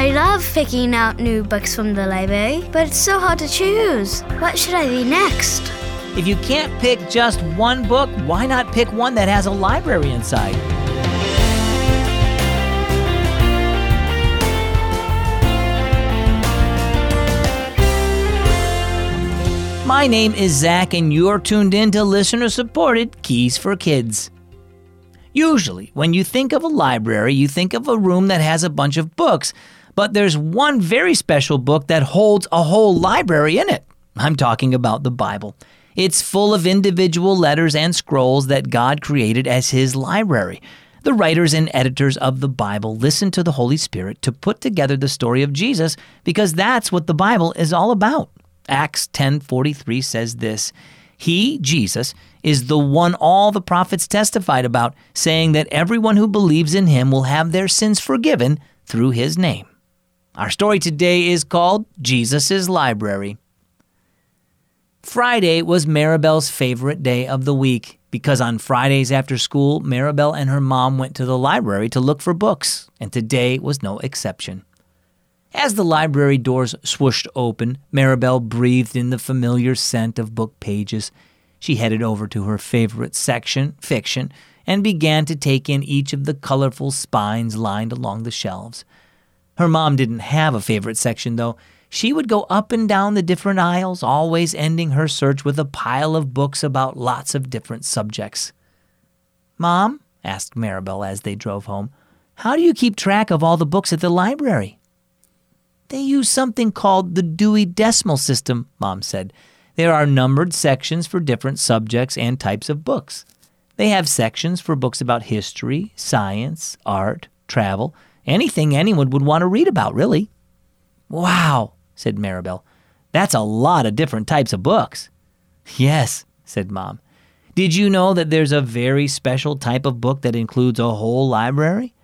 I love picking out new books from the library, but it's so hard to choose. What should I read next? If you can't pick just one book, why not pick one that has a library inside? My name is Zach, and you're tuned in to listener supported Keys for Kids. Usually, when you think of a library, you think of a room that has a bunch of books, but there's one very special book that holds a whole library in it. I'm talking about the Bible. It's full of individual letters and scrolls that God created as His library. The writers and editors of the Bible listened to the Holy Spirit to put together the story of Jesus because that's what the Bible is all about. Acts 10:43 says this, "He, Jesus, is the one all the prophets testified about, saying that everyone who believes in him will have their sins forgiven through his name." Our story today is called Jesus' Library. Friday was Maribel's favorite day of the week because on Fridays after school, Maribel and her mom went to the library to look for books, and today was no exception. As the library doors swooshed open, Maribel breathed in the familiar scent of book pages. She headed over to her favorite section, fiction, and began to take in each of the colorful spines lined along the shelves. Her mom didn't have a favorite section, though. She would go up and down the different aisles, always ending her search with a pile of books about lots of different subjects. Mom, asked Maribel as they drove home, how do you keep track of all the books at the library? They use something called the Dewey Decimal System, Mom said. There are numbered sections for different subjects and types of books. They have sections for books about history, science, art, travel, anything anyone would want to read about, really. Wow, said Maribel. That's a lot of different types of books. Yes, said Mom. Did you know that there's a very special type of book that includes a whole library?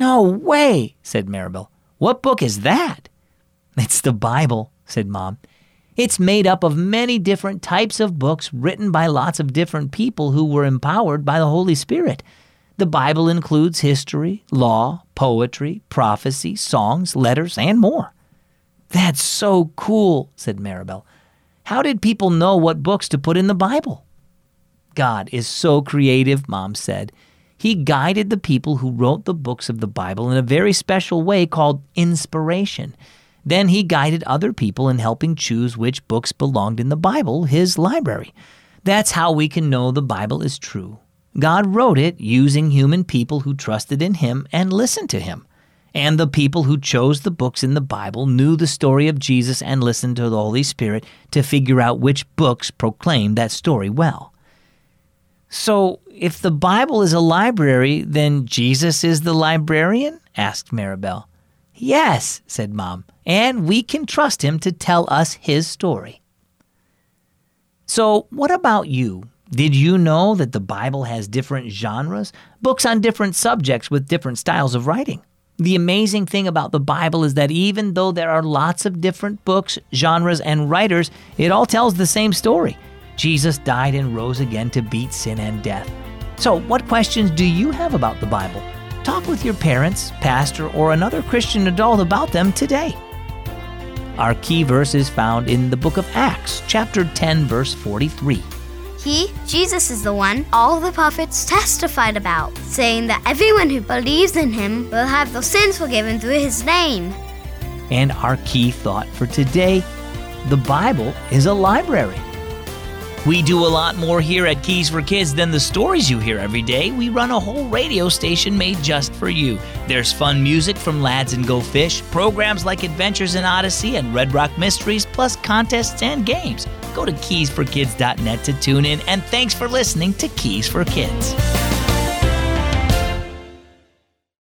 No way, said Maribel. What book is that? It's the Bible, said Mom. It's made up of many different types of books written by lots of different people who were empowered by the Holy Spirit. The Bible includes history, law, poetry, prophecy, songs, letters, and more. That's so cool, said Maribel. How did people know what books to put in the Bible? God is so creative, Mom said. He guided the people who wrote the books of the Bible in a very special way called inspiration. Then he guided other people in helping choose which books belonged in the Bible, his library. That's how we can know the Bible is true. God wrote it using human people who trusted in him and listened to him. And the people who chose the books in the Bible knew the story of Jesus and listened to the Holy Spirit to figure out which books proclaimed that story well. So, if the Bible is a library, then Jesus is the librarian? asked Maribel. Yes, said Mom, and we can trust him to tell us his story. So, what about you? Did you know that the Bible has different genres, books on different subjects with different styles of writing? The amazing thing about the Bible is that even though there are lots of different books, genres, and writers, it all tells the same story. Jesus died and rose again to beat sin and death. So, what questions do you have about the Bible? Talk with your parents, pastor, or another Christian adult about them today. Our key verse is found in the book of Acts, chapter 10, verse 43. He, Jesus, is the one all the prophets testified about, saying that everyone who believes in him will have their sins forgiven through his name. And our key thought for today the Bible is a library. We do a lot more here at Keys for Kids than the stories you hear every day. We run a whole radio station made just for you. There's fun music from Lads and Go Fish, programs like Adventures in Odyssey and Red Rock Mysteries, plus contests and games. Go to keysforkids.net to tune in, and thanks for listening to Keys for Kids.